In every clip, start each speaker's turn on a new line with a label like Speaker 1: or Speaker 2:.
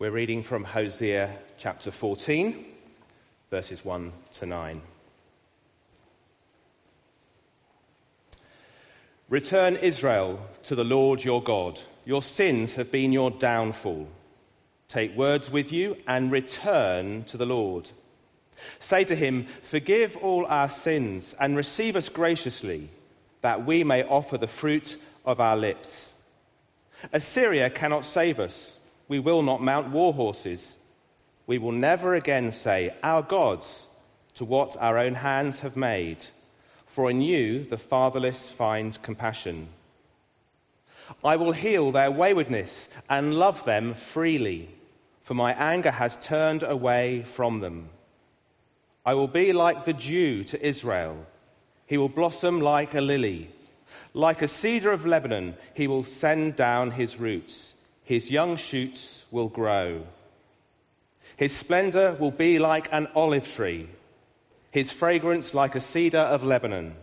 Speaker 1: We're reading from Hosea chapter 14, verses 1 to 9. Return, Israel, to the Lord your God. Your sins have been your downfall. Take words with you and return to the Lord. Say to him, Forgive all our sins and receive us graciously, that we may offer the fruit of our lips. Assyria cannot save us we will not mount war horses. We will never again say, Our gods, to what our own hands have made. For in you the fatherless find compassion. I will heal their waywardness and love them freely, for my anger has turned away from them. I will be like the dew to Israel. He will blossom like a lily. Like a cedar of Lebanon, he will send down his roots. His young shoots will grow. His splendor will be like an olive tree, his fragrance like a cedar of Lebanon.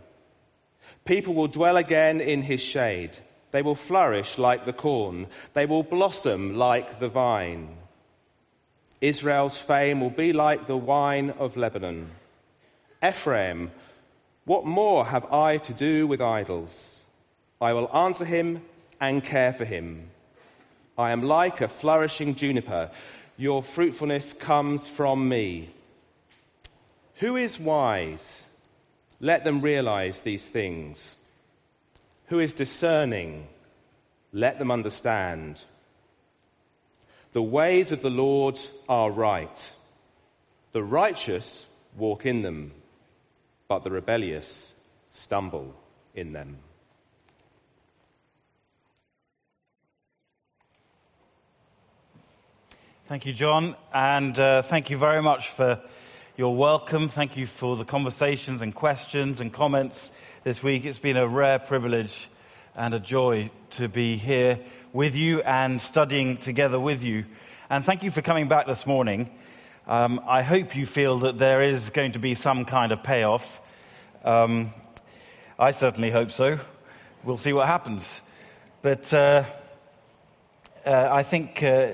Speaker 1: People will dwell again in his shade. They will flourish like the corn. They will blossom like the vine. Israel's fame will be like the wine of Lebanon. Ephraim, what more have I to do with idols? I will answer him and care for him. I am like a flourishing juniper. Your fruitfulness comes from me. Who is wise? Let them realize these things. Who is discerning? Let them understand. The ways of the Lord are right. The righteous walk in them, but the rebellious stumble in them.
Speaker 2: Thank you, John, and uh, thank you very much for your welcome. Thank you for the conversations and questions and comments this week. It's been a rare privilege and a joy to be here with you and studying together with you. And thank you for coming back this morning. Um, I hope you feel that there is going to be some kind of payoff. Um, I certainly hope so. We'll see what happens. But uh, uh, I think uh,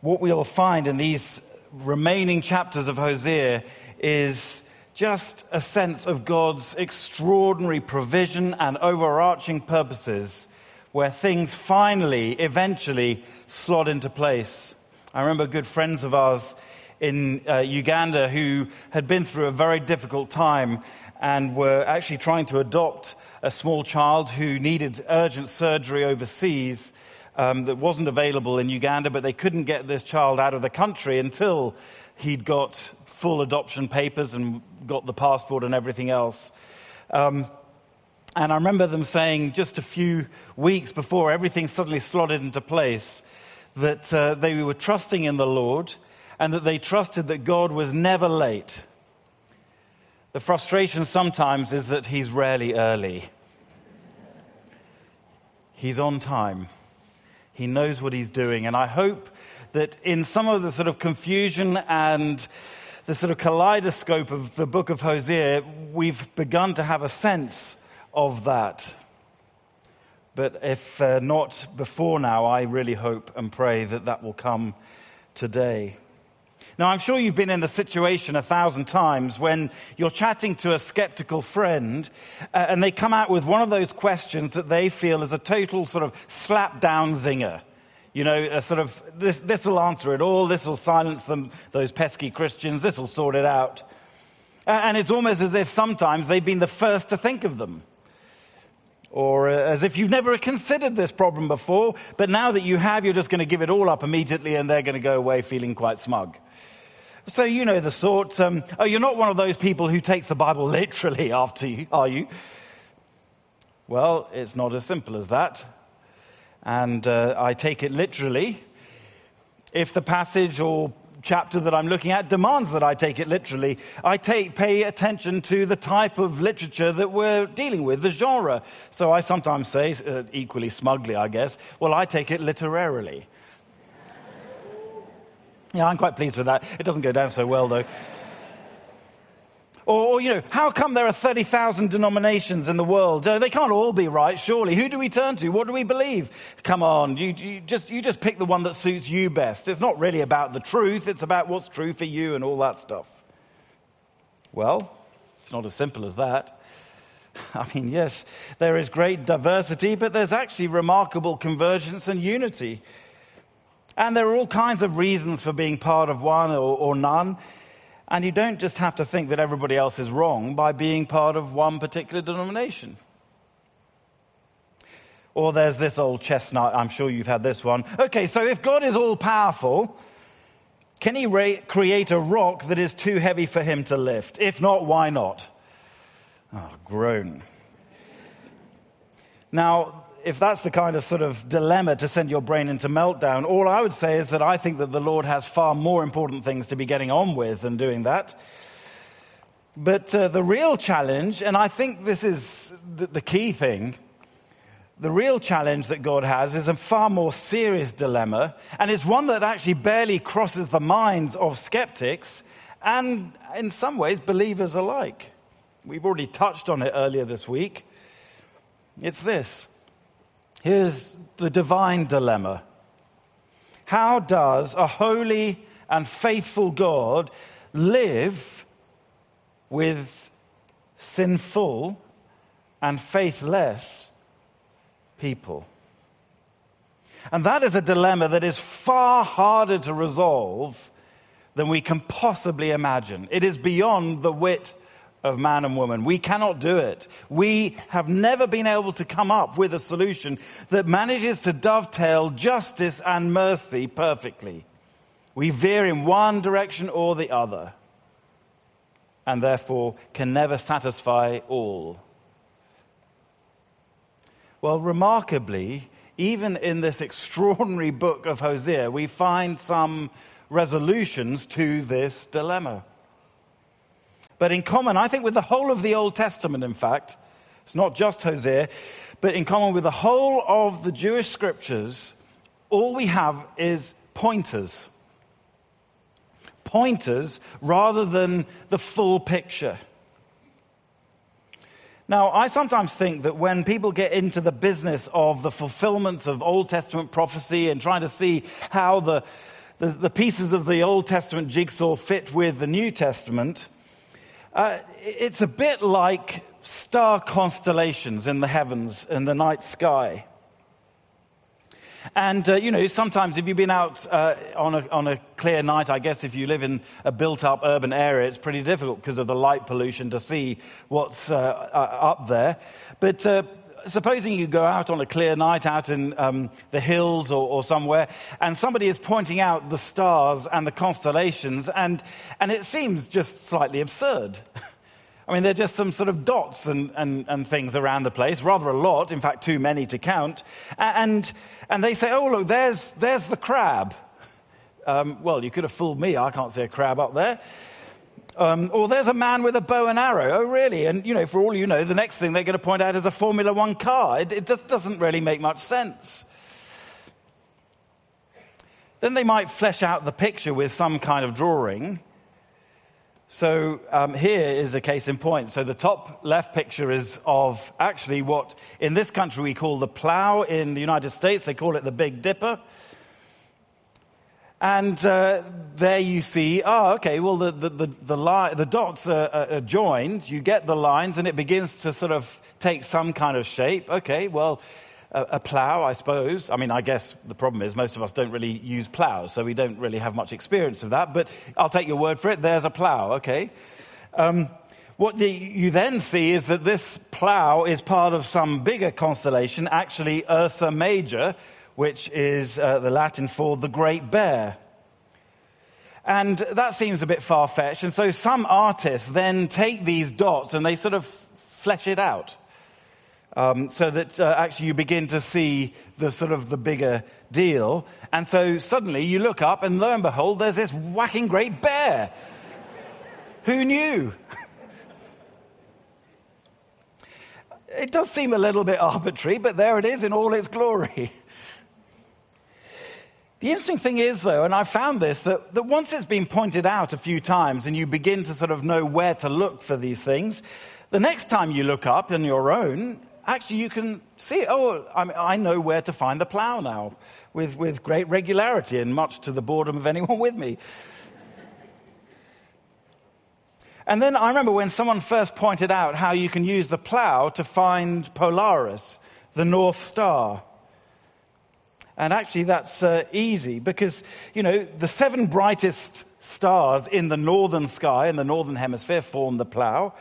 Speaker 2: what we'll find in these remaining chapters of Hosea is just a sense of God's extraordinary provision and overarching purposes where things finally, eventually slot into place. I remember good friends of ours in uh, Uganda who had been through a very difficult time and were actually trying to adopt a small child who needed urgent surgery overseas um, that wasn't available in Uganda, but they couldn't get this child out of the country until he'd got full adoption papers and got the passport and everything else. Um, and I remember them saying just a few weeks before everything suddenly slotted into place that uh, they were trusting in the Lord and that they trusted that God was never late. The frustration sometimes is that He's rarely early, He's on time. He knows what he's doing. And I hope that in some of the sort of confusion and the sort of kaleidoscope of the book of Hosea, we've begun to have a sense of that. But if uh, not before now, I really hope and pray that that will come today. Now, I'm sure you've been in a situation a thousand times when you're chatting to a skeptical friend uh, and they come out with one of those questions that they feel is a total sort of slap down zinger. You know, a sort of, this, will answer it all, this will silence them, those pesky Christians, this will sort it out. Uh, and it's almost as if sometimes they've been the first to think of them. Or uh, as if you've never considered this problem before, but now that you have, you're just going to give it all up immediately and they're going to go away feeling quite smug. So you know the sort. Um, oh, you're not one of those people who takes the Bible literally after you, are you? Well, it's not as simple as that. And uh, I take it literally if the passage or chapter that I'm looking at demands that I take it literally. I take, pay attention to the type of literature that we're dealing with, the genre. So I sometimes say, uh, equally smugly, I guess, well, I take it literarily. Yeah, I'm quite pleased with that. It doesn't go down so well, though. Or, you know, how come there are 30,000 denominations in the world? Uh, they can't all be right, surely. Who do we turn to? What do we believe? Come on, you, you, just, you just pick the one that suits you best. It's not really about the truth, it's about what's true for you and all that stuff. Well, it's not as simple as that. I mean, yes, there is great diversity, but there's actually remarkable convergence and unity. And there are all kinds of reasons for being part of one or, or none. And you don't just have to think that everybody else is wrong by being part of one particular denomination. Or there's this old chestnut, I'm sure you've had this one. Okay, so if God is all powerful, can he ra- create a rock that is too heavy for him to lift? If not, why not? Oh, groan. Now, if that's the kind of sort of dilemma to send your brain into meltdown, all I would say is that I think that the Lord has far more important things to be getting on with than doing that. But uh, the real challenge, and I think this is the, the key thing, the real challenge that God has is a far more serious dilemma, and it's one that actually barely crosses the minds of skeptics and, in some ways, believers alike. We've already touched on it earlier this week. It's this Here's the divine dilemma How does a holy and faithful God live with sinful and faithless people? And that is a dilemma that is far harder to resolve than we can possibly imagine. It is beyond the wit of man and woman. We cannot do it. We have never been able to come up with a solution that manages to dovetail justice and mercy perfectly. We veer in one direction or the other, and therefore can never satisfy all. Well, remarkably, even in this extraordinary book of Hosea, we find some resolutions to this dilemma. But in common, I think, with the whole of the Old Testament, in fact, it's not just Hosea, but in common with the whole of the Jewish scriptures, all we have is pointers. Pointers rather than the full picture. Now, I sometimes think that when people get into the business of the fulfillments of Old Testament prophecy and trying to see how the, the, the pieces of the Old Testament jigsaw fit with the New Testament, uh, it's a bit like star constellations in the heavens, in the night sky. And, uh, you know, sometimes if you've been out uh, on, a, on a clear night, I guess if you live in a built up urban area, it's pretty difficult because of the light pollution to see what's uh, up there. But uh, supposing you go out on a clear night out in um, the hills or, or, somewhere, and somebody is pointing out the stars and the constellations, and, and it seems just slightly absurd. I mean, they're just some sort of dots and, and, and things around the place, rather a lot, in fact, too many to count. And, and they say, oh, look, there's, there's the crab. Um, well, you could have fooled me. I can't see a crab up there. Um, or there's a man with a bow and arrow. Oh, really? And, you know, for all you know, the next thing they're going to point out is a Formula One car. It, it just doesn't really make much sense. Then they might flesh out the picture with some kind of drawing. So um, here is a case in point. So the top left picture is of actually what in this country we call the plow. In the United States, they call it the Big Dipper. And uh, there you see, oh, okay, well, the, the, the, the, li- the dots are, are, joined. You get the lines, and it begins to sort of take some kind of shape. Okay, well, a, a plow, I suppose. I mean, I guess the problem is most of us don't really use plows, so we don't really have much experience of that. But I'll take your word for it. There's a plow, okay. Um, what the, you then see is that this plow is part of some bigger constellation, actually Ursa Major, which is uh, the Latin for the Great Bear. And that seems a bit far fetched. And so some artists then take these dots and they sort of flesh it out. Um, so that uh, actually you begin to see the sort of the bigger deal. And so suddenly you look up and lo and behold, there's this whacking great bear. Who knew? it does seem a little bit arbitrary, but there it is in all its glory. The interesting thing is, though, and I found this, that, that once it's been pointed out a few times and you begin to sort of know where to look for these things, the next time you look up on your own, actually you can see, oh, I, know where to find the plow now with, with great regularity and much to the boredom of anyone with me. And then I remember when someone first pointed out how you can use the plow to find Polaris, the North Star. And actually, that's uh, easy because, you know, the seven brightest stars in the northern sky, in the northern hemisphere, form the plow.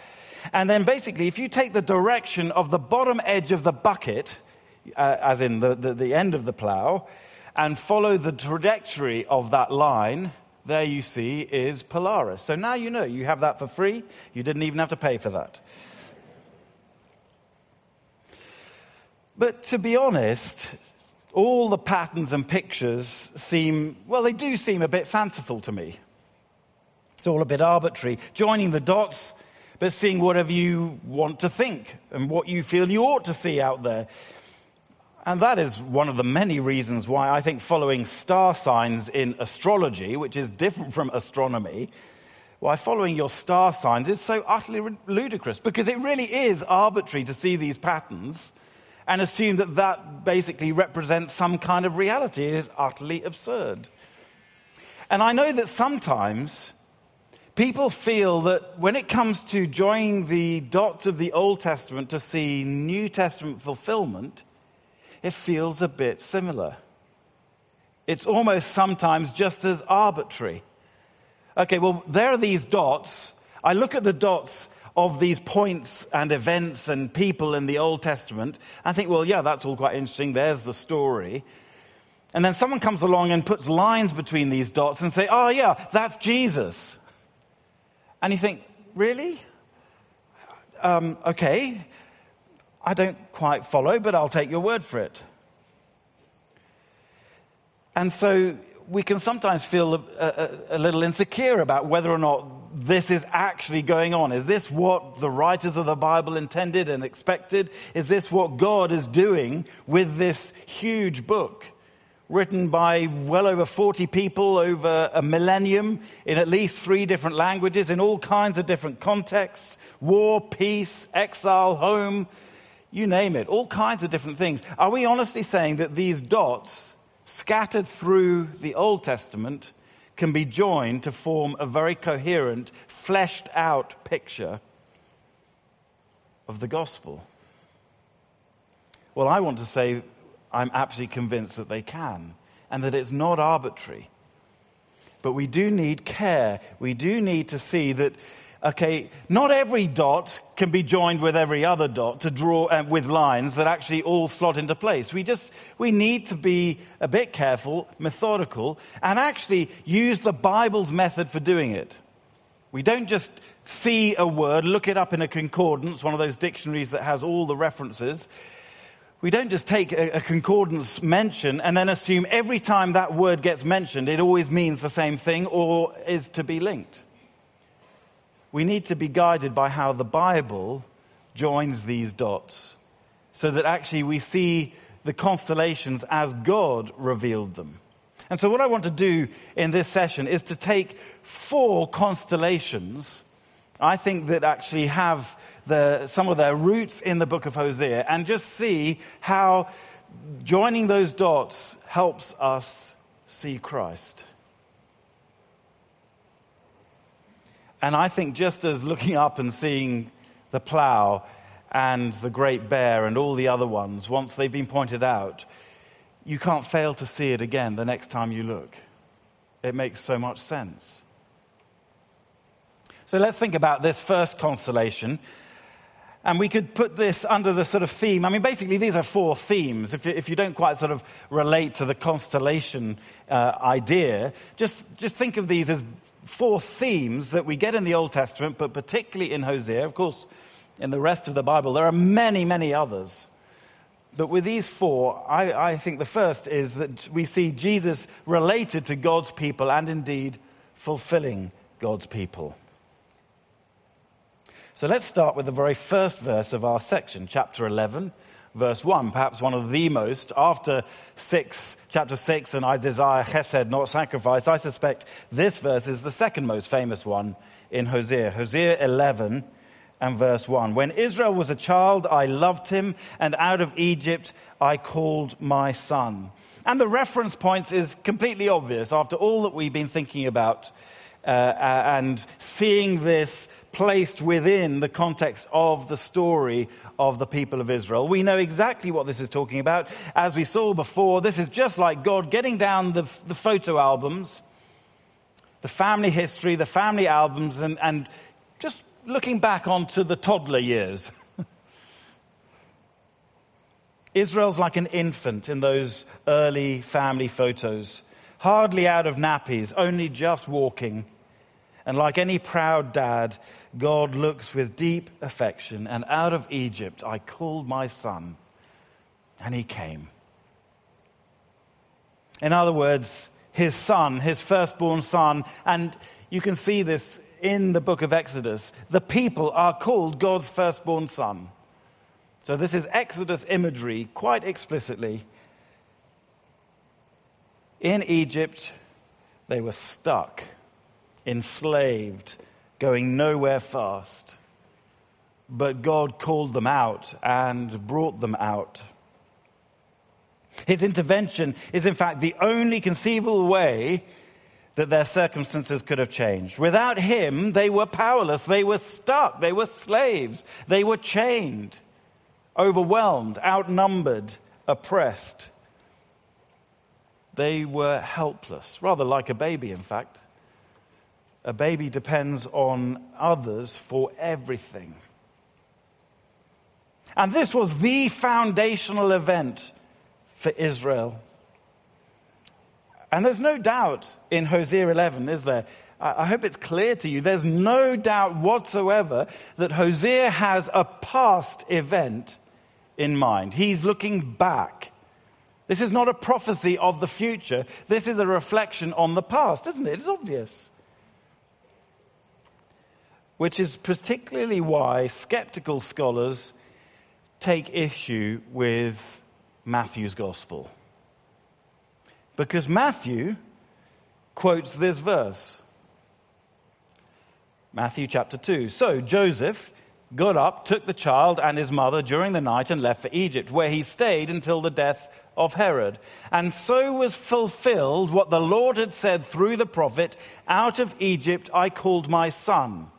Speaker 2: And then basically, if you take the direction of the bottom edge of the bucket, uh, as in the, the, the end of the plow, and follow the trajectory of that line, there you see is Polaris. So now you know you have that for free. You didn't even have to pay for that. But to be honest, all the patterns and pictures seem, well, they do seem a bit fanciful to me. It's all a bit arbitrary. Joining the dots, but seeing whatever you want to think and what you feel you ought to see out there. And that is one of the many reasons why I think following star signs in astrology, which is different from astronomy, why following your star signs is so utterly ludicrous because it really is arbitrary to see these patterns and assume that that basically represents some kind of reality. It is utterly absurd. And I know that sometimes people feel that when it comes to joining the dots of the Old Testament to see New Testament fulfillment, it feels a bit similar. It's almost sometimes just as arbitrary. Okay, well, there are these dots. I look at the dots of these points and events and people in the Old Testament I think, well, yeah, that's all quite interesting. There's the story. And then someone comes along and puts lines between these dots and say, oh, yeah, that's Jesus. And you think, really? Um, okay. I don't quite follow, but I'll take your word for it. And so we can sometimes feel a, a, a, little insecure about whether or not this is actually going on. Is this what the writers of the Bible intended and expected? Is this what God is doing with this huge book? Written by well over 40 people over a millennium in at least three different languages in all kinds of different contexts war, peace, exile, home, you name it, all kinds of different things. Are we honestly saying that these dots scattered through the Old Testament can be joined to form a very coherent, fleshed out picture of the gospel? Well, I want to say I'm absolutely convinced that they can and that it's not arbitrary. But we do need care. We do need to see that okay, not every dot can be joined with every other dot to draw uh, with lines that actually all slot into place. We just, we need to be a bit careful, methodical, and actually use the Bible's method for doing it. We don't just see a word, look it up in a concordance, one of those dictionaries that has all the references. We don't just take a, a concordance mention and then assume every time that word gets mentioned, it always means the same thing or is to be linked we need to be guided by how the Bible joins these dots so that actually we see the constellations as God revealed them. And so, what I want to do in this session is to take four constellations, I think that actually have the, some of their roots in the book of Hosea, and just see how joining those dots helps us see Christ. And I think just as looking up and seeing the plough and the great bear and all the other ones, once they've been pointed out, you can't fail to see it again the next time you look. It makes so much sense. So let's think about this first constellation. And we could put this under the sort of theme. I mean, basically, these are four themes. If you, if you don't quite sort of relate to the constellation uh, idea, just, just think of these as four themes that we get in the Old Testament, but particularly in Hosea. Of course, in the rest of the Bible, there are many, many others. But with these four, I, I think the first is that we see Jesus related to God's people and indeed fulfilling God's people. So let's start with the very first verse of our section, chapter 11, verse 1, perhaps one of the most. After 6, chapter 6, and I desire chesed, not sacrifice, I suspect this verse is the second most famous one in Hosea. Hosea 11 and verse 1. When Israel was a child, I loved him, and out of Egypt I called my son. And the reference point is completely obvious after all that we've been thinking about uh, and seeing this placed within the context of the story of the people of Israel. We know exactly what this is talking about. As we saw before, this is just like God getting down the, the photo albums, the family history, the family albums, and, and just looking back onto the toddler years. Israel's like an infant in those early family photos, hardly out of nappies, only just walking. And like any proud dad, God looks with deep affection. And out of Egypt I called my son, and he came. In other words, his son, his firstborn son, and you can see this in the book of Exodus. The people are called God's firstborn son. So this is Exodus imagery quite explicitly. In Egypt, they were stuck enslaved, going nowhere fast. But God called them out and brought them out. His intervention is, in fact, the only conceivable way that their circumstances could have changed. Without him, they were powerless. They were stuck. They were slaves. They were chained, overwhelmed, outnumbered, oppressed. They were helpless, rather like a baby, in fact. A baby depends on others for everything. And this was the foundational event for Israel. And there's no doubt in Hosea 11, is there? I hope it's clear to you. There's no doubt whatsoever that Hosea has a past event in mind. He's looking back. This is not a prophecy of the future. This is a reflection on the past, isn't it? It's obvious which is particularly why skeptical scholars take issue with Matthew's gospel. Because Matthew quotes this verse Matthew chapter 2. So Joseph got up, took the child and his mother during the night, and left for Egypt, where he stayed until the death of Herod. And so was fulfilled what the Lord had said through the prophet Out of Egypt I called my son.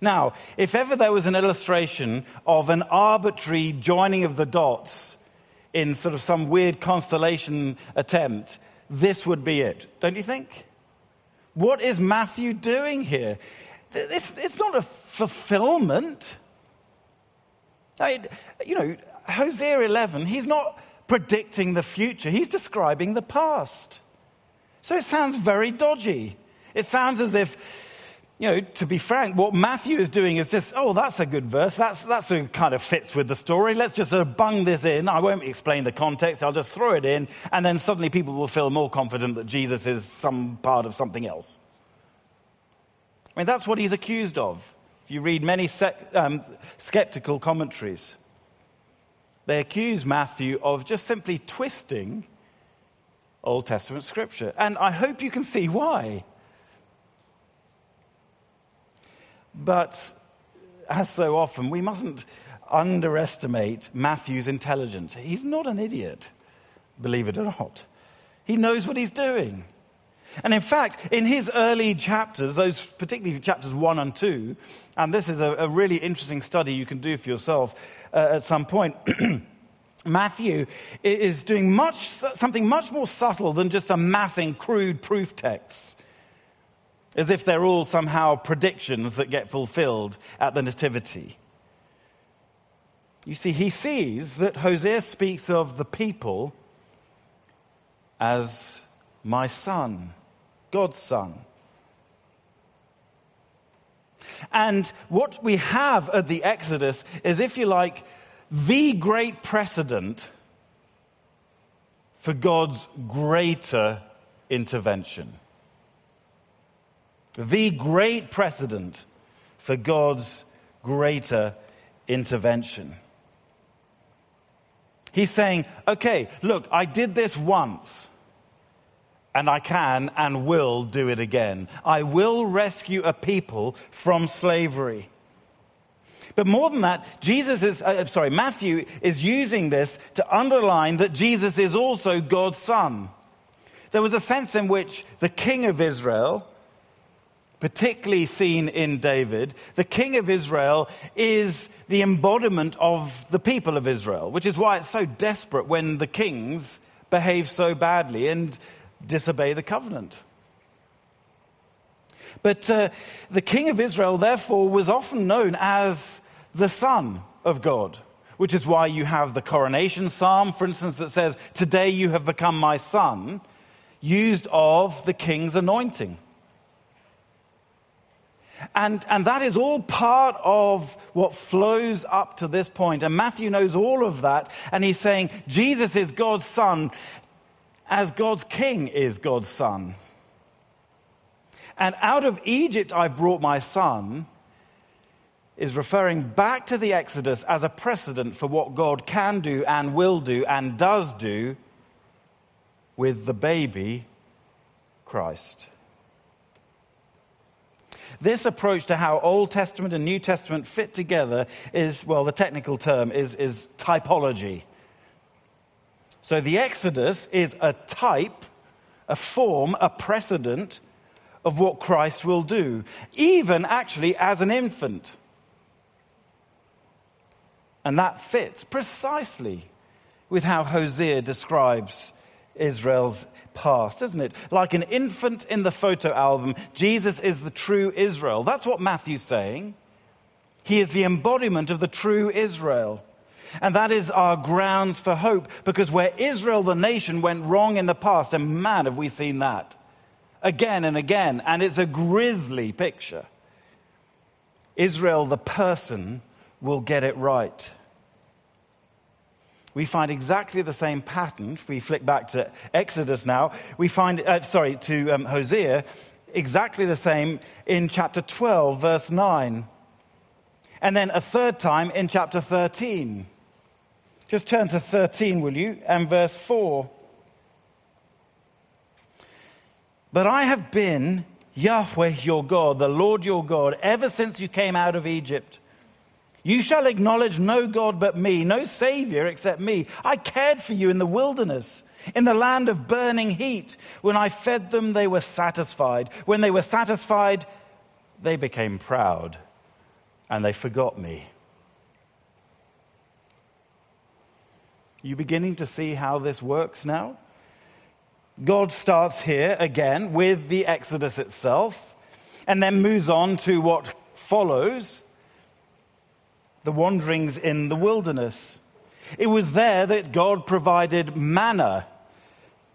Speaker 2: Now, if ever there was an illustration of an arbitrary joining of the dots in sort of some weird constellation attempt, this would be it, don't you think? What is Matthew doing here? It's, it's not a fulfillment. I, you know, Hosea 11, he's not predicting the future, he's describing the past. So it sounds very dodgy. It sounds as if you know, to be frank, what Matthew is doing is just, oh, that's a good verse. That's, that's a kind of fits with the story. Let's just uh, bung this in. I won't explain the context. I'll just throw it in. And then suddenly people will feel more confident that Jesus is some part of something else. I mean, that's what he's accused of. If you read many sec- um, skeptical commentaries, they accuse Matthew of just simply twisting Old Testament scripture. And I hope you can see why. But as so often, we mustn't underestimate Matthew's intelligence. He's not an idiot, believe it or not. He knows what he's doing. And in fact, in his early chapters, those particularly chapters one and two, and this is a, a really interesting study you can do for yourself uh, at some point. Matthew is doing much, something much more subtle than just amassing crude proof texts as if they're all somehow predictions that get fulfilled at the Nativity. You see, he sees that Hosea speaks of the people as my son, God's son. And what we have at the Exodus is, if you like, the great precedent for God's greater intervention the great precedent for God's greater intervention. He's saying, okay, look, I did this once, and I can and will do it again. I will rescue a people from slavery. But more than that, Jesus is, uh, sorry, Matthew is using this to underline that Jesus is also God's son. There was a sense in which the king of Israel, particularly seen in David, the king of Israel is the embodiment of the people of Israel, which is why it's so desperate when the kings behave so badly and disobey the covenant. But uh, the king of Israel, therefore, was often known as the Son of God, which is why you have the coronation psalm, for instance, that says, Today you have become my son, used of the king's anointing. And, and that is all part of what flows up to this point. And Matthew knows all of that. And he's saying Jesus is God's son as God's king is God's son. And out of Egypt I brought my son is referring back to the Exodus as a precedent for what God can do and will do and does do with the baby Christ. This approach to how Old Testament and New Testament fit together is, well, the technical term is, is typology. So the Exodus is a type, a form, a precedent of what Christ will do, even actually as an infant. And that fits precisely with how Hosea describes Israel's past, isn't it? Like an infant in the photo album, Jesus is the true Israel. That's what Matthew's saying. He is the embodiment of the true Israel. And that is our grounds for hope because where Israel, the nation, went wrong in the past, and man, have we seen that again and again. And it's a grisly picture. Israel, the person, will get it right. We find exactly the same pattern. If we flick back to Exodus now, we find, uh, sorry, to um, Hosea, exactly the same in chapter 12, verse 9. And then a third time in chapter 13. Just turn to 13, will you? And verse 4. But I have been Yahweh your God, the Lord your God, ever since you came out of Egypt. You shall acknowledge no God but me, no Savior except me. I cared for you in the wilderness, in the land of burning heat. When I fed them, they were satisfied. When they were satisfied, they became proud and they forgot me. You beginning to see how this works now? God starts here again with the Exodus itself and then moves on to what follows the wanderings in the wilderness. It was there that God provided manna,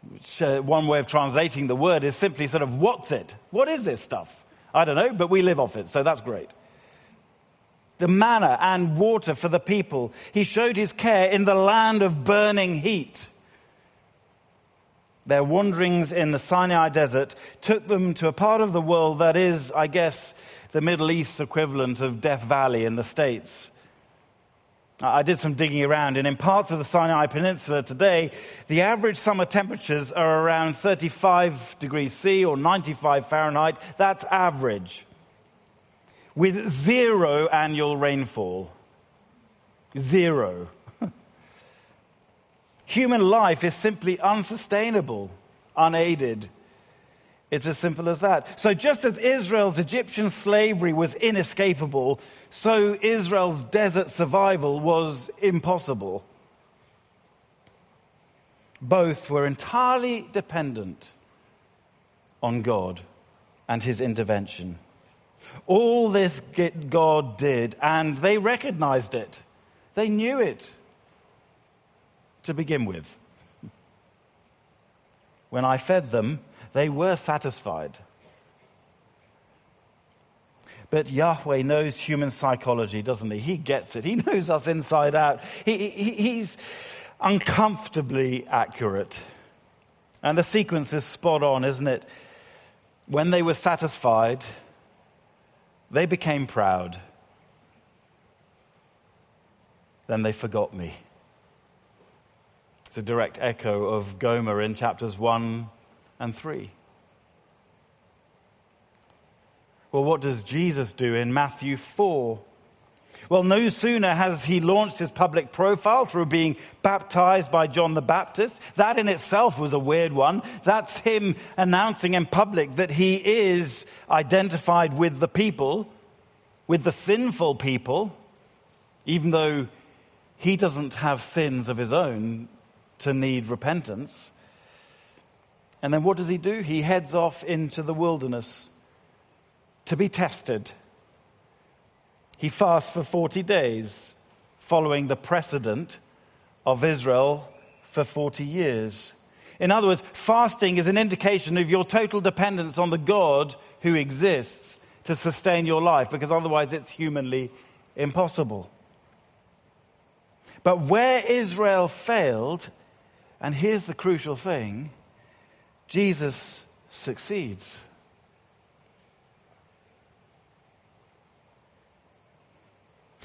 Speaker 2: which uh, one way of translating the word is simply sort of, what's it? What is this stuff? I don't know, but we live off it, so that's great. The manna and water for the people. He showed his care in the land of burning heat. Their wanderings in the Sinai desert took them to a part of the world that is, I guess, the Middle East equivalent of Death Valley in the States. I did some digging around, and in parts of the Sinai Peninsula today, the average summer temperatures are around 35 degrees C or 95 Fahrenheit. That's average. With zero annual rainfall. Zero. Human life is simply unsustainable, unaided. It's as simple as that. So, just as Israel's Egyptian slavery was inescapable, so Israel's desert survival was impossible. Both were entirely dependent on God and his intervention. All this God did, and they recognized it. They knew it to begin with. When I fed them, they were satisfied. But Yahweh knows human psychology, doesn't he? He gets it. He knows us inside out. He, he, he's uncomfortably accurate. And the sequence is spot on, isn't it? When they were satisfied, they became proud. Then they forgot me. It's a direct echo of Gomer in chapters 1 and 3. Well, what does Jesus do in Matthew 4? Well, no sooner has he launched his public profile through being baptized by John the Baptist. That in itself was a weird one. That's him announcing in public that he is identified with the people, with the sinful people, even though he doesn't have sins of his own to need repentance. And then what does he do? He heads off into the wilderness to be tested he fasts for 40 days, following the precedent of Israel for 40 years. In other words, fasting is an indication of your total dependence on the God who exists to sustain your life, because otherwise it's humanly impossible. But where Israel failed, and here's the crucial thing Jesus succeeds.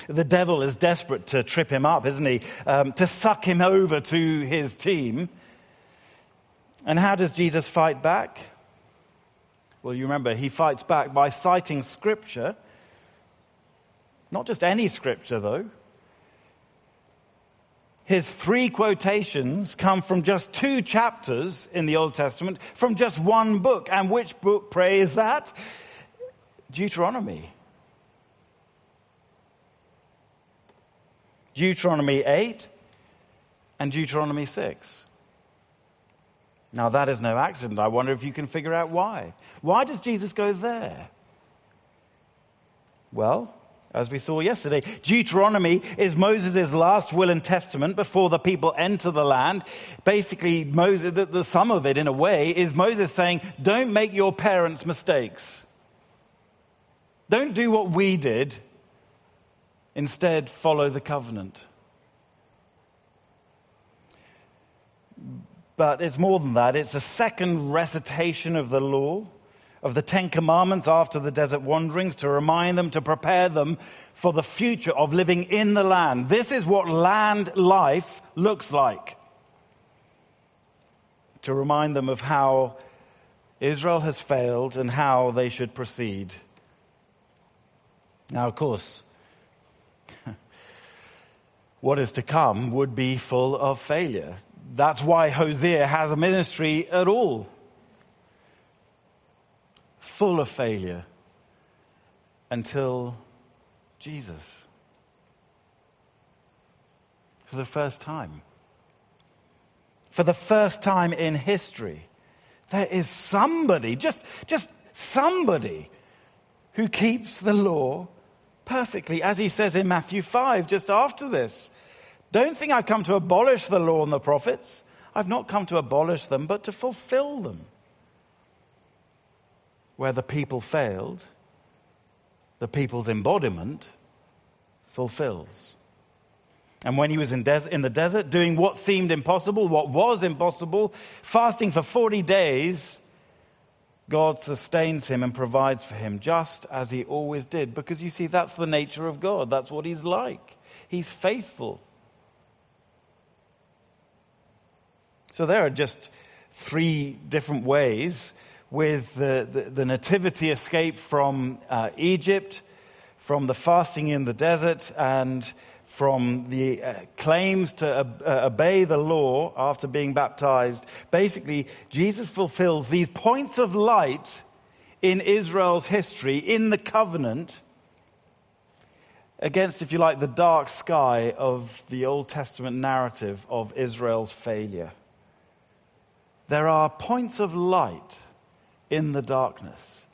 Speaker 2: The devil is desperate to trip him up, isn't he? Um, to suck him over to his team. And how does Jesus fight back? Well, you remember, he fights back by citing scripture. Not just any scripture, though. His three quotations come from just two chapters in the Old Testament, from just one book. And which book, pray, is that? Deuteronomy. Deuteronomy 8 and Deuteronomy 6. Now, that is no accident. I wonder if you can figure out why. Why does Jesus go there? Well, as we saw yesterday, Deuteronomy is Moses' last will and testament before the people enter the land. Basically, Moses, the, the sum of it, in a way, is Moses saying, Don't make your parents' mistakes. Don't do what we did Instead, follow the covenant. But it's more than that. It's a second recitation of the law, of the Ten Commandments after the desert wanderings to remind them, to prepare them for the future of living in the land. This is what land life looks like. To remind them of how Israel has failed and how they should proceed. Now, of course, what is to come would be full of failure. That's why Hosea has a ministry at all. Full of failure until Jesus. For the first time. For the first time in history, there is somebody, just, just somebody, who keeps the law perfectly, as he says in Matthew 5, just after this. Don't think I've come to abolish the law and the prophets. I've not come to abolish them, but to fulfill them. Where the people failed, the people's embodiment fulfills. And when he was in, des- in, the desert, doing what seemed impossible, what was impossible, fasting for 40 days, God sustains him and provides for him just as he always did. Because you see, that's the nature of God. That's what he's like. He's faithful. So there are just three different ways with the, the, the nativity escape from uh, Egypt, from the fasting in the desert, and from the uh, claims to uh, obey the law after being baptized. Basically, Jesus fulfills these points of light in Israel's history, in the covenant, against, if you like, the dark sky of the Old Testament narrative of Israel's failure. There are points of light in the darkness.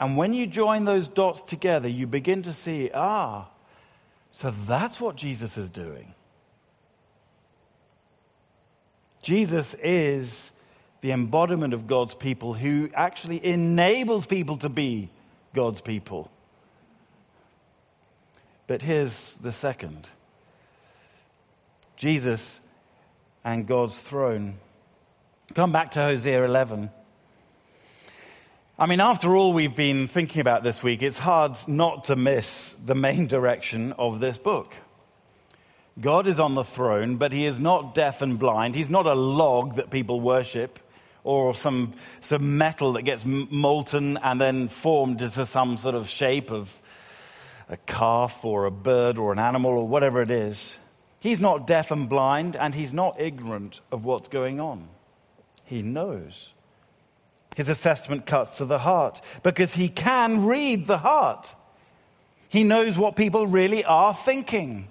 Speaker 2: And when you join those dots together, you begin to see, ah, so that's what Jesus is doing. Jesus is the embodiment of God's people who actually enables people to be God's people. But here's the second Jesus and God's throne. Come back to Hosea 11. I mean, after all we've been thinking about this week, it's hard not to miss the main direction of this book. God is on the throne, but he is not deaf and blind. He's not a log that people worship or some, some metal that gets molten and then formed into some sort of shape of a calf or a bird or an animal or whatever it is. He's not deaf and blind, and he's not ignorant of what's going on. He knows. His assessment cuts to the heart because he can read the heart. He knows what people really are thinking.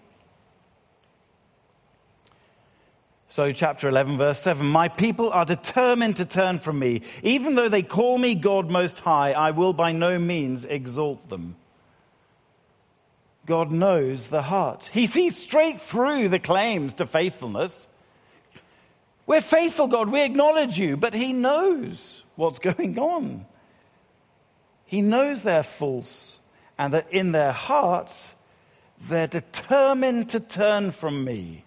Speaker 2: So, chapter 11, verse 7 My people are determined to turn from me. Even though they call me God Most High, I will by no means exalt them. God knows the heart. He sees straight through the claims to faithfulness. We're faithful, God. We acknowledge you. But He knows what's going on. He knows they're false and that in their hearts, they're determined to turn from me.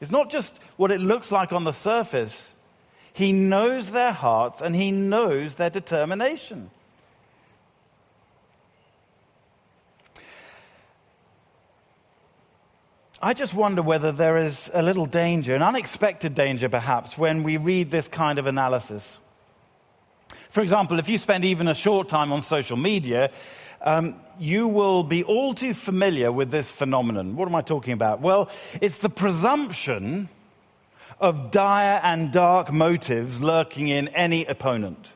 Speaker 2: It's not just what it looks like on the surface. He knows their hearts and he knows their determination. I just wonder whether there is a little danger, an unexpected danger perhaps, when we read this kind of analysis. For example, if you spend even a short time on social media, um, you will be all too familiar with this phenomenon. What am I talking about? Well, it's the presumption of dire and dark motives lurking in any opponent.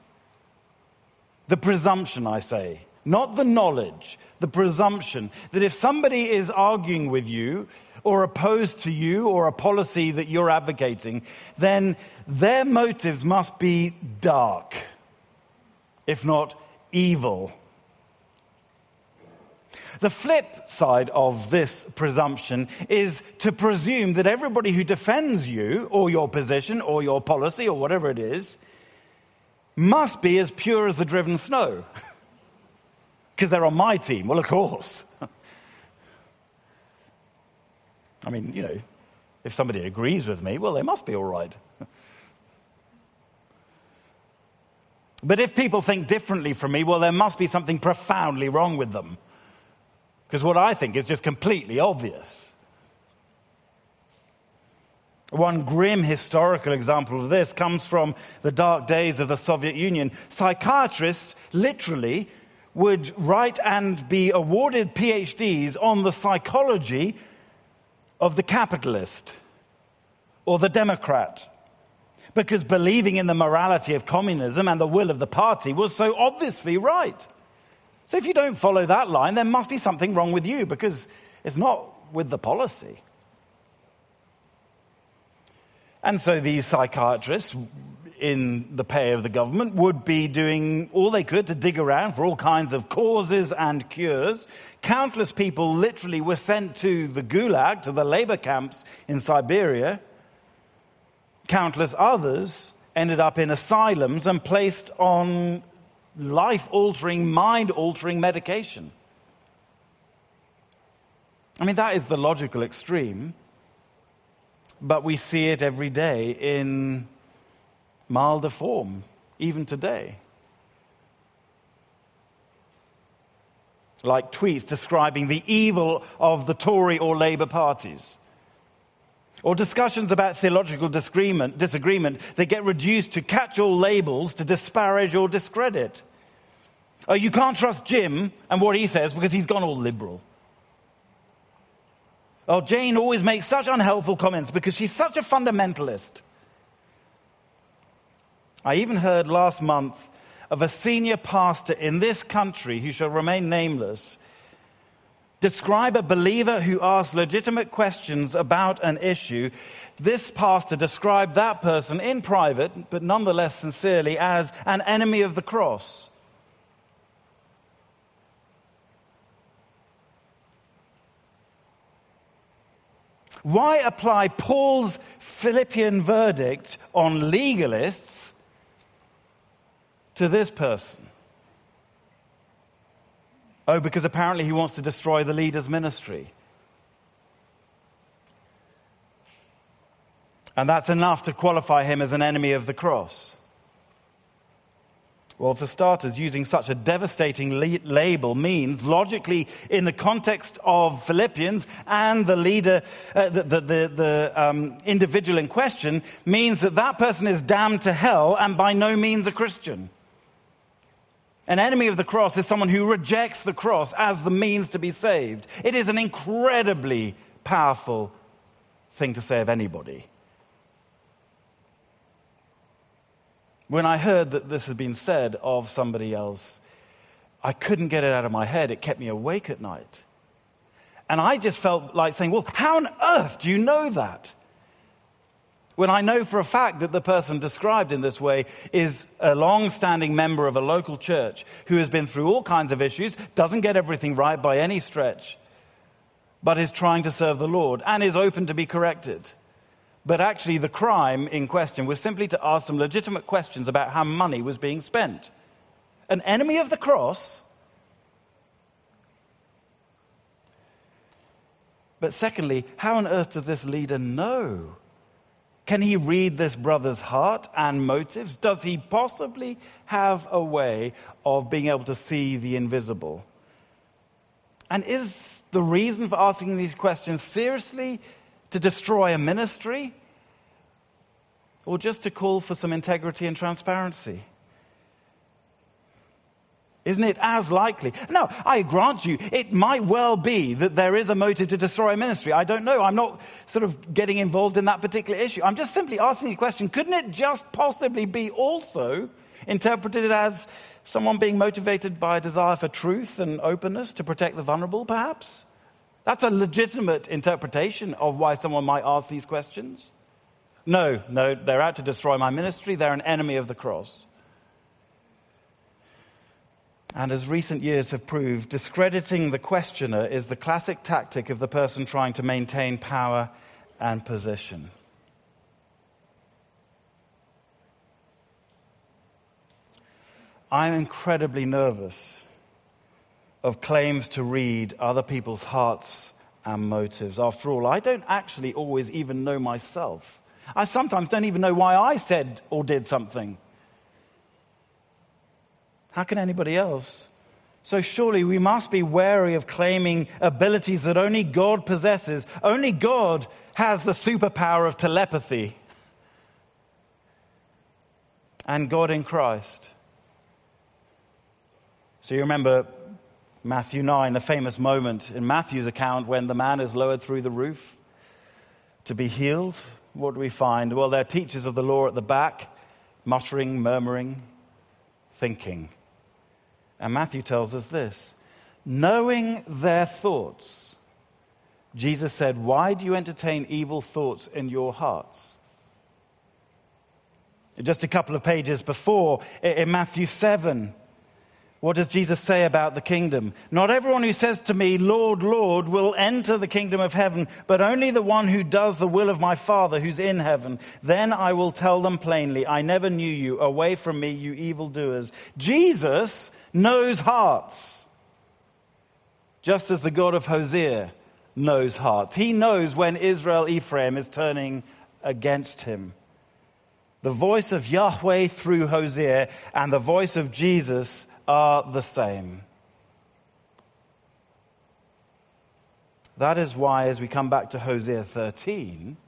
Speaker 2: The presumption, I say, not the knowledge, the presumption that if somebody is arguing with you or opposed to you or a policy that you're advocating, then their motives must be dark, if not evil. The flip side of this presumption is to presume that everybody who defends you or your position or your policy or whatever it is must be as pure as the driven snow. Because they're on my team. Well, of course. I mean, you know, if somebody agrees with me, well, they must be all right. but if people think differently from me, well, there must be something profoundly wrong with them. Because what I think is just completely obvious. One grim historical example of this comes from the dark days of the Soviet Union. Psychiatrists literally would write and be awarded PhDs on the psychology of the capitalist or the Democrat because believing in the morality of communism and the will of the party was so obviously right. So if you don't follow that line, there must be something wrong with you because it's not with the policy. And so these psychiatrists in the pay of the government would be doing all they could to dig around for all kinds of causes and cures. Countless people literally were sent to the gulag, to the labor camps in Siberia. Countless others ended up in asylums and placed on life altering, mind altering medication. I mean, that is the logical extreme, but we see it every day in milder form, even today. Like tweets describing the evil of the Tory or Labour parties. Or discussions about theological disagreement, disagreement that get reduced to catch all labels to disparage or discredit. Oh, you can't trust Jim and what he says because he's gone all liberal. Oh, Jane always makes such unhelpful comments because she's such a fundamentalist. I even heard last month of a senior pastor in this country who shall remain nameless describe a believer who asked legitimate questions about an issue. This pastor described that person in private, but nonetheless sincerely, as an enemy of the cross. Why apply Paul's Philippian verdict on legalists to this person? Oh, because apparently he wants to destroy the leader's ministry. And that's enough to qualify him as an enemy of the cross. Well, for starters, using such a devastating le- label means, logically, in the context of Philippians and the leader, uh, the, the, the, the um, individual in question, means that that person is damned to hell and by no means a Christian. An enemy of the cross is someone who rejects the cross as the means to be saved. It is an incredibly powerful thing to say of anybody. When I heard that this had been said of somebody else, I couldn't get it out of my head. It kept me awake at night. And I just felt like saying, Well, how on earth do you know that? When I know for a fact that the person described in this way is a long standing member of a local church who has been through all kinds of issues, doesn't get everything right by any stretch, but is trying to serve the Lord and is open to be corrected. But actually, the crime in question was simply to ask some legitimate questions about how money was being spent. An enemy of the cross. But secondly, how on earth does this leader know? Can he read this brother's heart and motives? Does he possibly have a way of being able to see the invisible? And is the reason for asking these questions seriously to destroy a ministry, or just to call for some integrity and transparency? Isn't it as likely? No, I grant you, it might well be that there is a motive to destroy a ministry. I don't know. I'm not sort of getting involved in that particular issue. I'm just simply asking the question couldn't it just possibly be also interpreted as someone being motivated by a desire for truth and openness to protect the vulnerable, perhaps? That's a legitimate interpretation of why someone might ask these questions. No, no, they're out to destroy my ministry. They're an enemy of the cross. And as recent years have proved, discrediting the questioner is the classic tactic of the person trying to maintain power and position. I'm incredibly nervous of claims to read other people's hearts and motives. After all, I don't actually always even know myself. I sometimes don't even know why I said or did something. How can anybody else? So surely we must be wary of claiming abilities that only God possesses. Only God has the superpower of telepathy. And God in Christ. So you remember Matthew 9, the famous moment in Matthew's account when the man is lowered through the roof to be healed. What do we find? Well, there are teachers of the law at the back, muttering, murmuring, thinking. And Matthew tells us this knowing their thoughts, Jesus said, Why do you entertain evil thoughts in your hearts? Just a couple of pages before, in Matthew 7, what does Jesus say about the kingdom? Not everyone who says to me, Lord, Lord, will enter the kingdom of heaven, but only the one who does the will of my Father who's in heaven. Then I will tell them plainly, I never knew you. Away from me, you evildoers. Jesus knows hearts, just as the God of Hosea knows hearts. He knows when Israel Ephraim is turning against him. The voice of Yahweh through Hosea and the voice of Jesus are the same. That is why, as we come back to Hosea 13,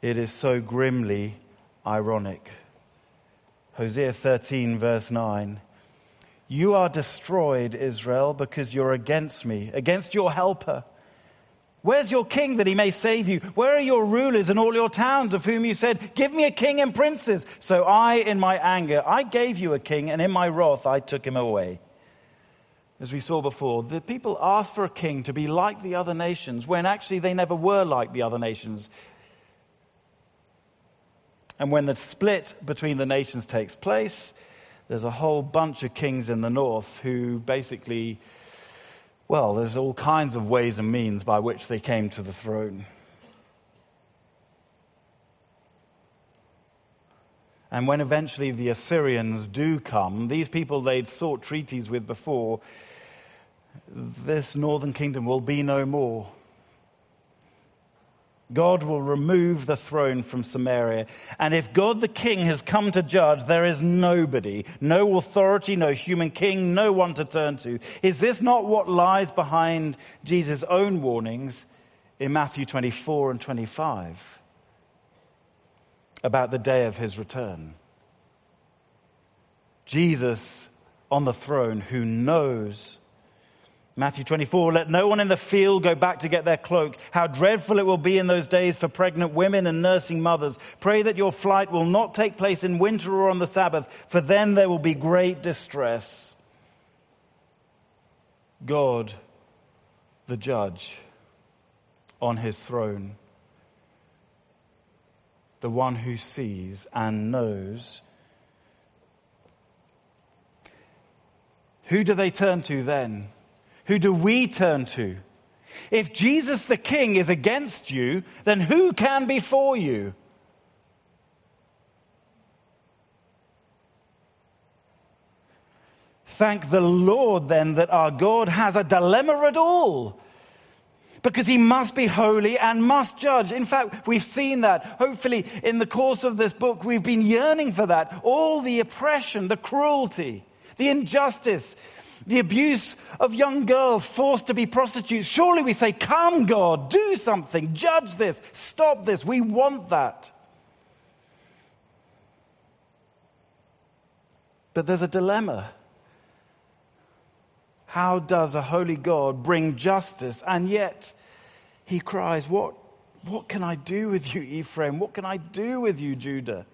Speaker 2: it is so grimly ironic. Hosea 13, verse 9. You are destroyed, Israel, because you're against me, against your helper. Where's your king that he may save you? Where are your rulers and all your towns of whom you said, Give me a king and princes? So I, in my anger, I gave you a king, and in my wrath, I took him away. As we saw before, the people asked for a king to be like the other nations when actually they never were like the other nations. And when the split between the nations takes place, there's a whole bunch of kings in the north who basically well, there's all kinds of ways and means by which they came to the throne. And when eventually the Assyrians do come, these people they'd sought treaties with before, this northern kingdom will be no more. God will remove the throne from Samaria. And if God the king has come to judge, there is nobody, no authority, no human king, no one to turn to. Is this not what lies behind Jesus' own warnings in Matthew 24 and 25 about the day of his return? Jesus on the throne who knows Matthew 24, let no one in the field go back to get their cloak. How dreadful it will be in those days for pregnant women and nursing mothers. Pray that your flight will not take place in winter or on the Sabbath, for then there will be great distress. God, the judge, on his throne, the one who sees and knows. Who do they turn to then? Who do we turn to? If Jesus the King is against you, then who can be for you? Thank the Lord then that our God has a dilemma at all. Because he must be holy and must judge. In fact, we've seen that. Hopefully, in the course of this book, we've been yearning for that. All the oppression, the cruelty, the injustice, the abuse of young girls forced to be prostitutes. Surely we say, Come, God, do something, judge this, stop this. We want that. But there's a dilemma. How does a holy God bring justice? And yet he cries, What, what can I do with you, Ephraim? What can I do with you, Judah?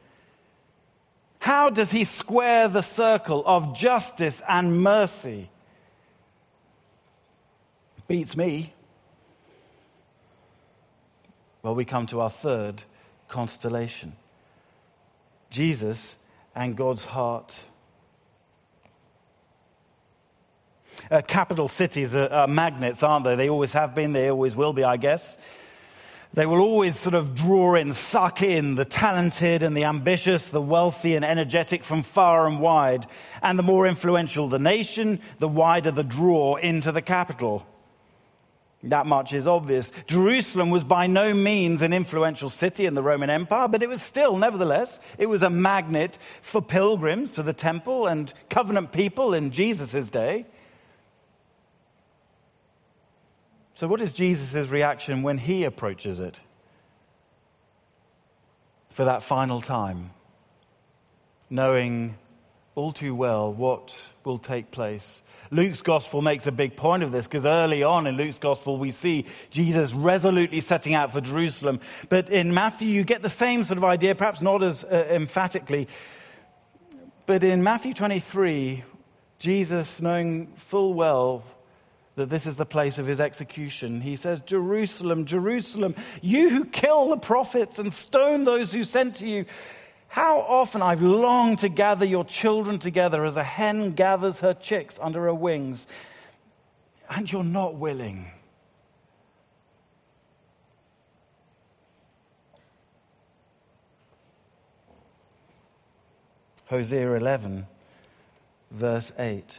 Speaker 2: How does he square the circle of justice and mercy? Beats me. Well, we come to our third constellation Jesus and God's heart. Uh, capital cities are, are magnets, aren't they? They always have been, they always will be, I guess. They will always sort of draw in, suck in the talented and the ambitious, the wealthy and energetic from far and wide. And the more influential the nation, the wider the draw into the capital. That much is obvious. Jerusalem was by no means an influential city in the Roman Empire, but it was still, nevertheless, it was a magnet for pilgrims to the temple and covenant people in Jesus' day. So, what is Jesus' reaction when he approaches it for that final time, knowing all too well what will take place? Luke's gospel makes a big point of this because early on in Luke's gospel, we see Jesus resolutely setting out for Jerusalem. But in Matthew, you get the same sort of idea, perhaps not as uh, emphatically. But in Matthew 23, Jesus, knowing full well that this is the place of his execution. He says, Jerusalem, Jerusalem, you who kill the prophets and stone those who sent to you. How often I've longed to gather your children together as a hen gathers her chicks under her wings, and you're not willing. Hosea 11, verse 8.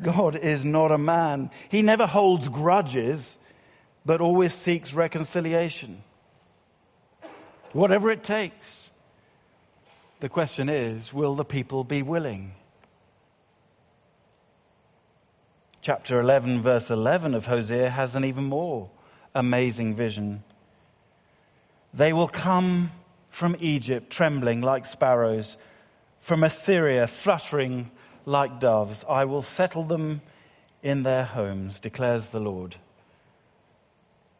Speaker 2: God is not a man. He never holds grudges, but always seeks reconciliation. Whatever it takes. The question is will the people be willing? Chapter 11, verse 11 of Hosea has an even more amazing vision. They will come from Egypt trembling like sparrows, from Assyria fluttering like doves. I will settle them in their homes, declares the Lord.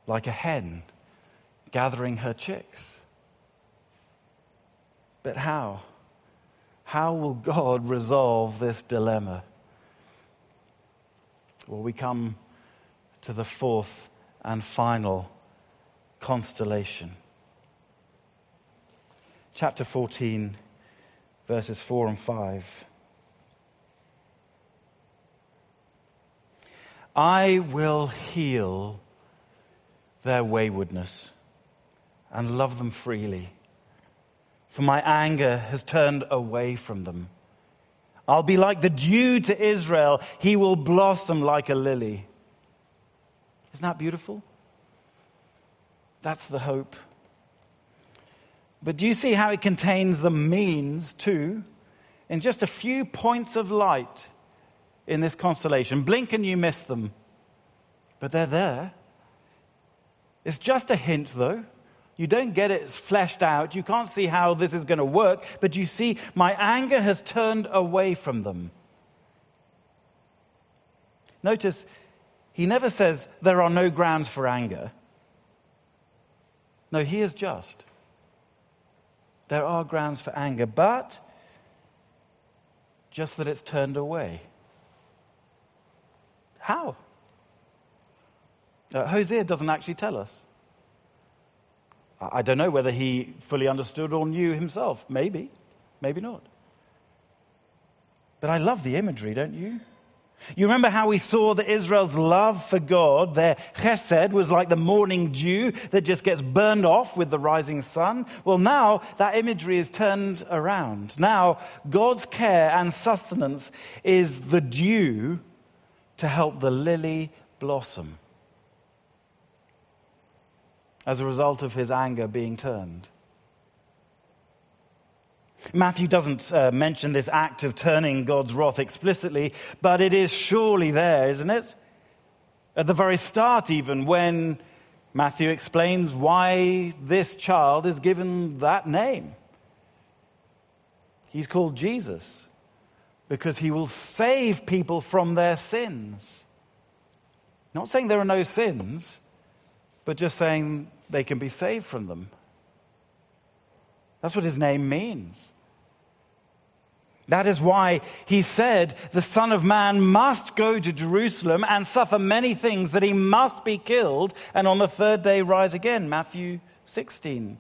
Speaker 2: Like a hen gathering her chicks. But how? How will God resolve this dilemma? Well, we come to the fourth and final constellation chapter 14, verses 4 and 5. I will heal their waywardness and love them freely, for my anger has turned away from them. I'll be like the dew to Israel, he will blossom like a lily. Isn't that beautiful? That's the hope. But do you see how it contains the means too? In just a few points of light in this constellation. Blink and you miss them. But they're there. It's just a hint, though. You don't get it fleshed out. You can't see how this is going to work. But you see, my anger has turned away from them. Notice, he never says there are no grounds for anger. No, he is just. There are grounds for anger, but just that it's turned away. How? Uh, Hosea doesn't actually tell us. I don't know whether he fully understood or knew himself. Maybe, maybe not. But I love the imagery, don't you? You remember how we saw that Israel's love for God, their chesed, was like the morning dew that just gets burned off with the rising sun? Well, now that imagery is turned around. Now, God's care and sustenance is the dew to help the lily blossom as a result of his anger being turned. Matthew doesn't uh, mention this act of turning God's wrath explicitly, but it is surely there, isn't it? At the very start, even, when Matthew explains why this child is given that name. He's called Jesus because he will save people from their sins. Not saying there are no sins, but just saying they can be saved from them. That's what his name means. That is why he said, The Son of Man must go to Jerusalem and suffer many things, that he must be killed, and on the third day rise again. Matthew 16.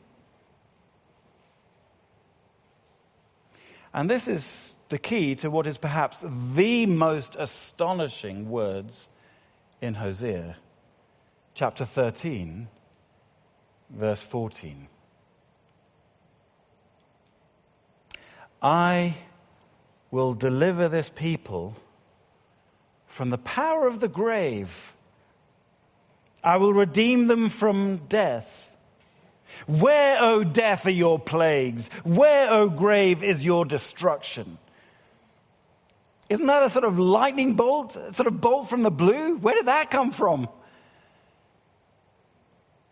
Speaker 2: And this is the key to what is perhaps the most astonishing words in Hosea, chapter 13, verse 14. I will deliver this people from the power of the grave. I will redeem them from death. Where, O death, are your plagues? Where, O grave, is your destruction? Isn't that a sort of lightning bolt, sort of bolt from the blue? Where did that come from?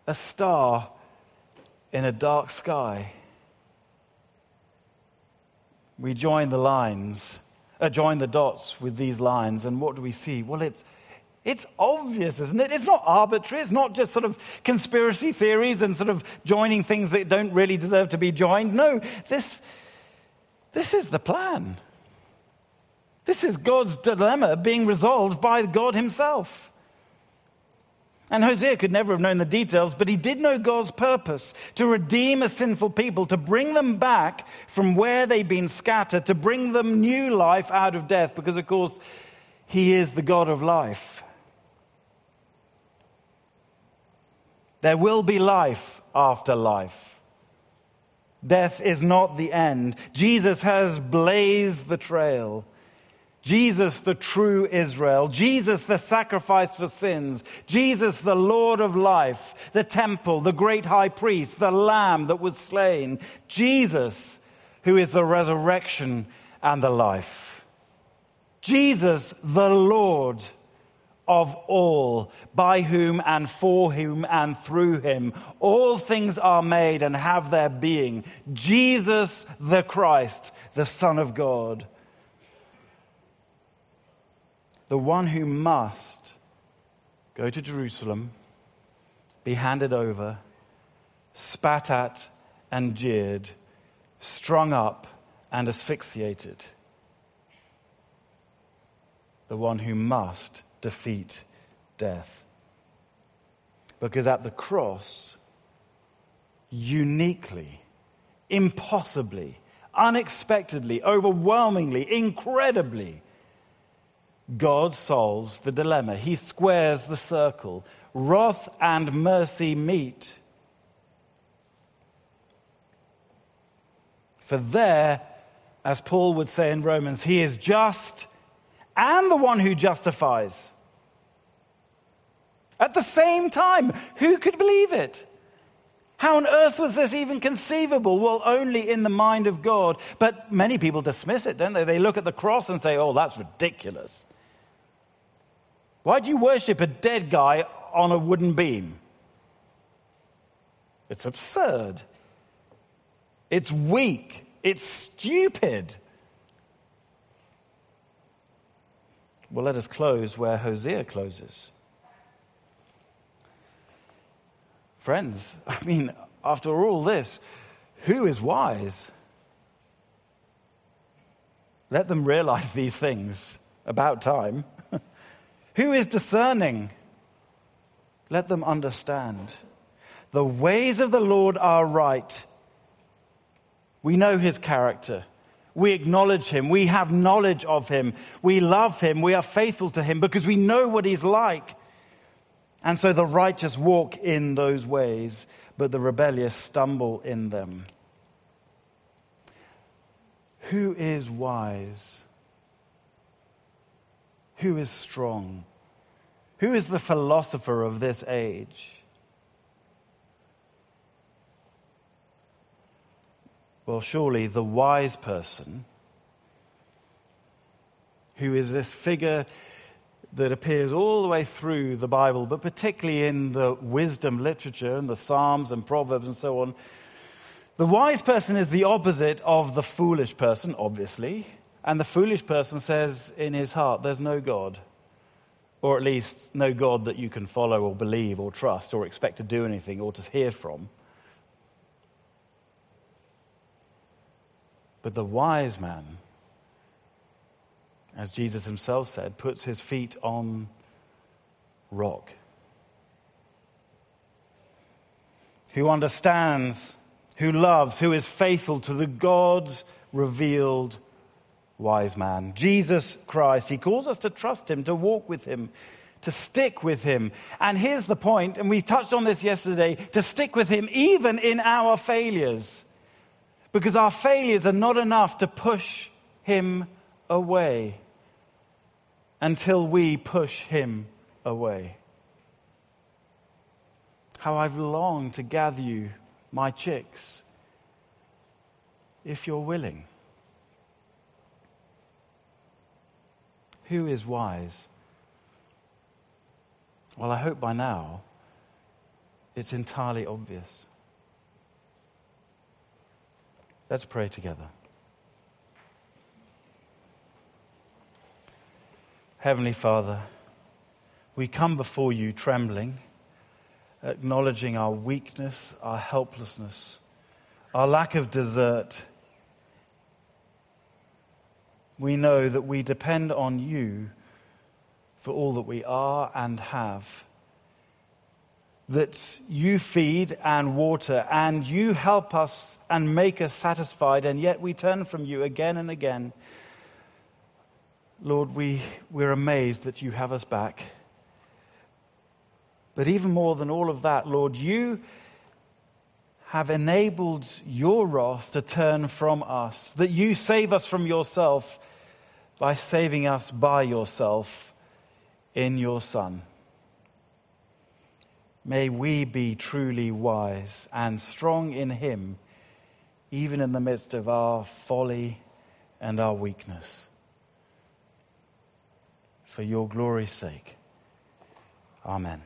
Speaker 2: A star in a dark sky. We join the lines, uh, join the dots with these lines, and what do we see? Well, it's it's obvious, isn't it? It's not arbitrary. It's not just sort of conspiracy theories and sort of joining things that don't really deserve to be joined. No, this, this is the plan. This is God's dilemma being resolved by God Himself. And Hosea could never have known the details, but he did know God's purpose to redeem a sinful people, to bring them back from where they'd been scattered, to bring them new life out of death, because, of course, he is the God of life. There will be life after life. Death is not the end. Jesus has blazed the trail. Jesus, the true Israel. Jesus, the sacrifice for sins. Jesus, the Lord of life. The temple, the great high priest, the lamb that was slain. Jesus, who is the resurrection and the life. Jesus, the Lord of all, by whom and for whom and through him all things are made and have their being. Jesus the Christ, the Son of God the one who must go to Jerusalem, be handed over, spat at and jeered, strung up and asphyxiated. The one who must defeat death. Because at the cross, uniquely, impossibly, unexpectedly, overwhelmingly, incredibly, God solves the dilemma. He squares the circle. Wrath and mercy meet. For there, as Paul would say in Romans, he is just and the one who justifies. At the same time, who could believe it? How on earth was this even conceivable? Well, only in the mind of God. But many people dismiss it, don't they? They look at the cross and say, oh, that's ridiculous. Why do you worship a dead guy on a wooden beam? It's absurd. It's weak. It's stupid. Well, let us close where Hosea closes. Friends, I mean, after all this, who is wise? Let them realize these things about time. who is discerning? Let them understand. The ways of the Lord are right. We know his character. We acknowledge him. We have knowledge of him. We love him. We are faithful to him because we know what he's like. And so the righteous walk in those ways, but the rebellious stumble in them. Who is wise? Who is strong? Who is the philosopher of this age? Well, surely the wise person, who is this figure that appears all the way through the Bible, but particularly in the wisdom literature and the Psalms and Proverbs and so on. The wise person is the opposite of the foolish person, obviously. And the foolish person says in his heart, There's no God. Or at least no God that you can follow or believe or trust or expect to do anything or to hear from. But the wise man as Jesus himself said, puts his feet on rock. Who understands, who loves, who is faithful to the God revealed wise man. Jesus Christ. He calls us to trust him, to walk with him, to stick with him. And here's the point, and we touched on this yesterday to stick with him even in our failures. Because our failures are not enough to push him away until we push him away. How I've longed to gather you, my chicks, if you're willing. Who is wise? Well, I hope by now it's entirely obvious. Let's pray together. Heavenly Father, we come before you trembling, acknowledging our weakness, our helplessness, our lack of desert. We know that we depend on you for all that we are and have. That you feed and water and you help us and make us satisfied, and yet we turn from you again and again Lord, we, we're amazed that you have us back. But even more than all of that, Lord, you have enabled your wrath to turn from us, that you save us from yourself by saving us by yourself in your Son. May we be truly wise and strong in Him, even in the midst of our folly and our weakness for your glory's sake. Amen.